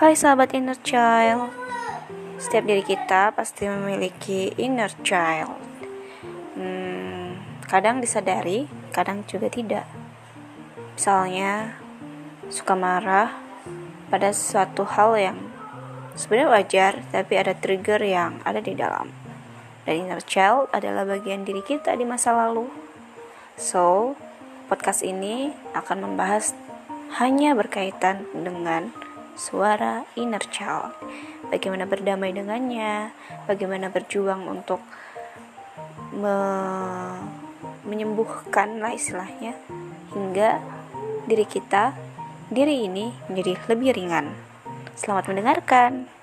Hai sahabat inner child. Setiap diri kita pasti memiliki inner child. Hmm, Kadang disadari, kadang juga tidak. Misalnya Suka marah Pada suatu hal yang Sebenarnya wajar Tapi ada trigger yang ada di dalam. Dan inner child adalah bagian diri kita di masa lalu. So, podcast ini akan membahas hanya berkaitan dengan suara inner child. Bagaimana berdamai dengannya, bagaimana berjuang untuk me menyembuhkan lah istilahnya hingga diri kita, diri ini menjadi lebih ringan. Selamat mendengarkan.